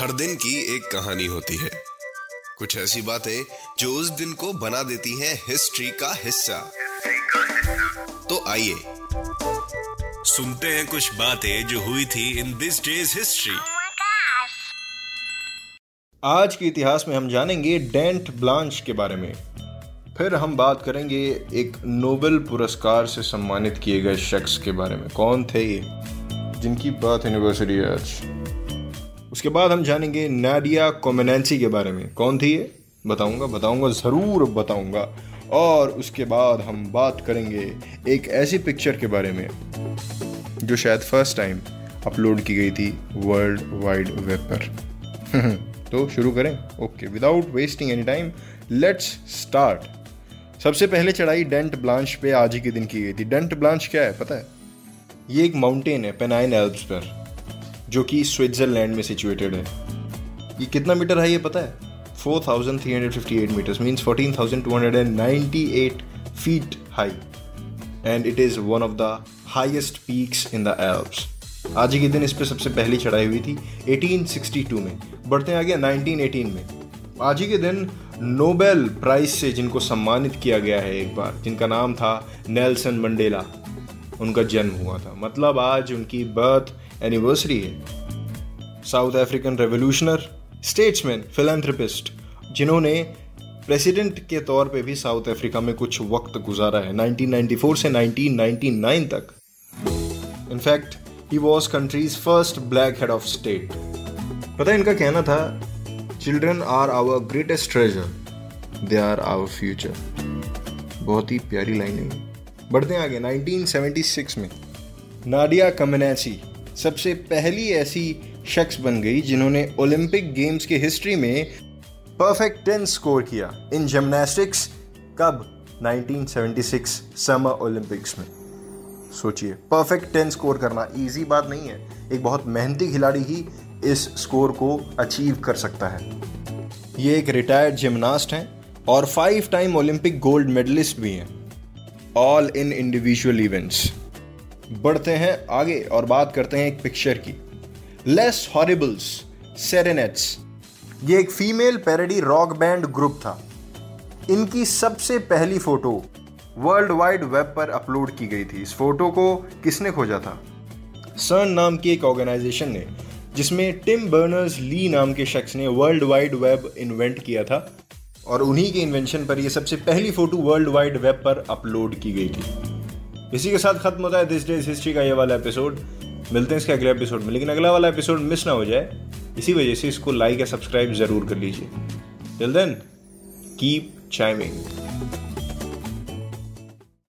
हर दिन की एक कहानी होती है। कुछ ऐसी बातें जो उस दिन को बना देती हैं हिस्ट्री का हिस्सा। तो आइए सुनते हैं कुछ बातें जो हुई थी इन दिस डेज़ हिस्ट्री! आज के इतिहास में हम जानेंगे डेंट ब्लांच के बारे में। फिर हम बात करेंगे एक नोबेल पुरस्कार से सम्मानित किए गए शख्स के बारे में। कौन थे ये? जिनकी बात एनिवर्सरी है आज। उसके बाद हम जानेंगे नाडिया कोमेनेंसी के बारे में। कौन थी ये? बताऊँगा बताऊँगा, ज़रूर बताऊँगा। और उसके बाद हम बात करेंगे एक ऐसी पिक्चर के बारे में, जो शायद फ़र्स्ट टाइम अपलोड की गई थी वर्ल्ड वाइड वेब पर। तो शुरू करें। Okay without wasting any time let's start सबसे पहले चढ़ाई डेंट ब्लांच पे आज ही के दिन की गई थी। डेंट ब्लांच क्या है, पता है? ये एक माउंटेन है पेनाइन एल्प्स पर, जो कि स्विट्जरलैंड में सिचुएटेड है। ये कितना मीटर है ये पता है? 4358 metres means 14298 feet high and it is one of the highest peaks in the Alps आज ही के दिन इस पे सबसे पहली चढ़ाई हुई थी 1862 में। बढ़ते हैं आगे 1918 में। आज ही के दिन नोबेल प्राइज से जिनको सम्मानित किया गया है एक बार, जिनका नाम था नेल्सन मंडेला उनका जन्म हुआ था। मतलब आज उनकी बर्थ एनिवर्सरी है। South African revolutionary statesman philanthropist जिन्होंने प्रेसिडेंट के तौर पे भी साउथ अफ्रीका में कुछ वक्त गुजारा है। 1994 से 1999 तक। In fact he was country's first black head of state पता इनका कहना था children are our greatest treasure they are our future बहुत ही प्यारी लाइन ये। बढ़ते हैं आगे 1976 में। नाडिया कमेनेसी सबसे पहली ऐसी शख्स बन गई जिन्होंने ओलंपिक गेम्स के हिस्ट्री में परफेक्ट टेन स्कोर किया। इन जिमनास्टिक्स, कब? 1976 समर ओलंपिक्स में। सोचिए, परफेक्ट टेन स्कोर करना इजी बात नहीं है। एक बहुत मेहनती खिलाड़ी ही इस स्कोर को अचीव कर सकता है। ये एक रिटायर्ड जिमनास्ट हैं और five time Olympic gold medallist भी हैं। ऑल इन इंडिविजुअल इवेंट्स बढ़ते हैं आगे और बात करते हैं एक पिक्चर की। लेस हॉरिबल्स सेरेनेट्स ये एक female parody rock band group था। इनकी सबसे पहली फ़ोटो वर्ल्ड वाइड वेब पर अपलोड की गई थी। इस फ़ोटो को किसने खोजा था? सर्न नाम की एक ऑर्गेनाइजेशन ने, जिसमें टिम बर्नर्स ली नाम के शख्स ने वर्ल्ड वाइड वेब इन्वेंट किया था। और उन्हीं के इन्वेंशन पर यह सबसे पहली फ़ोटो वर्ल्ड वाइड वेब पर अपलोड की गई थी। इसी के साथ खत्म होता है दिस डेज़ हिस्ट्री का ये वाला एपिसोड मिलते हैं इसके अगले एपिसोड में, लेकिन अगला वाला एपिसोड मिस ना हो जाए, इसी वजह से इसको लाइक या सब्सक्राइब ज़रूर कर लीजिए। Till then keep chiming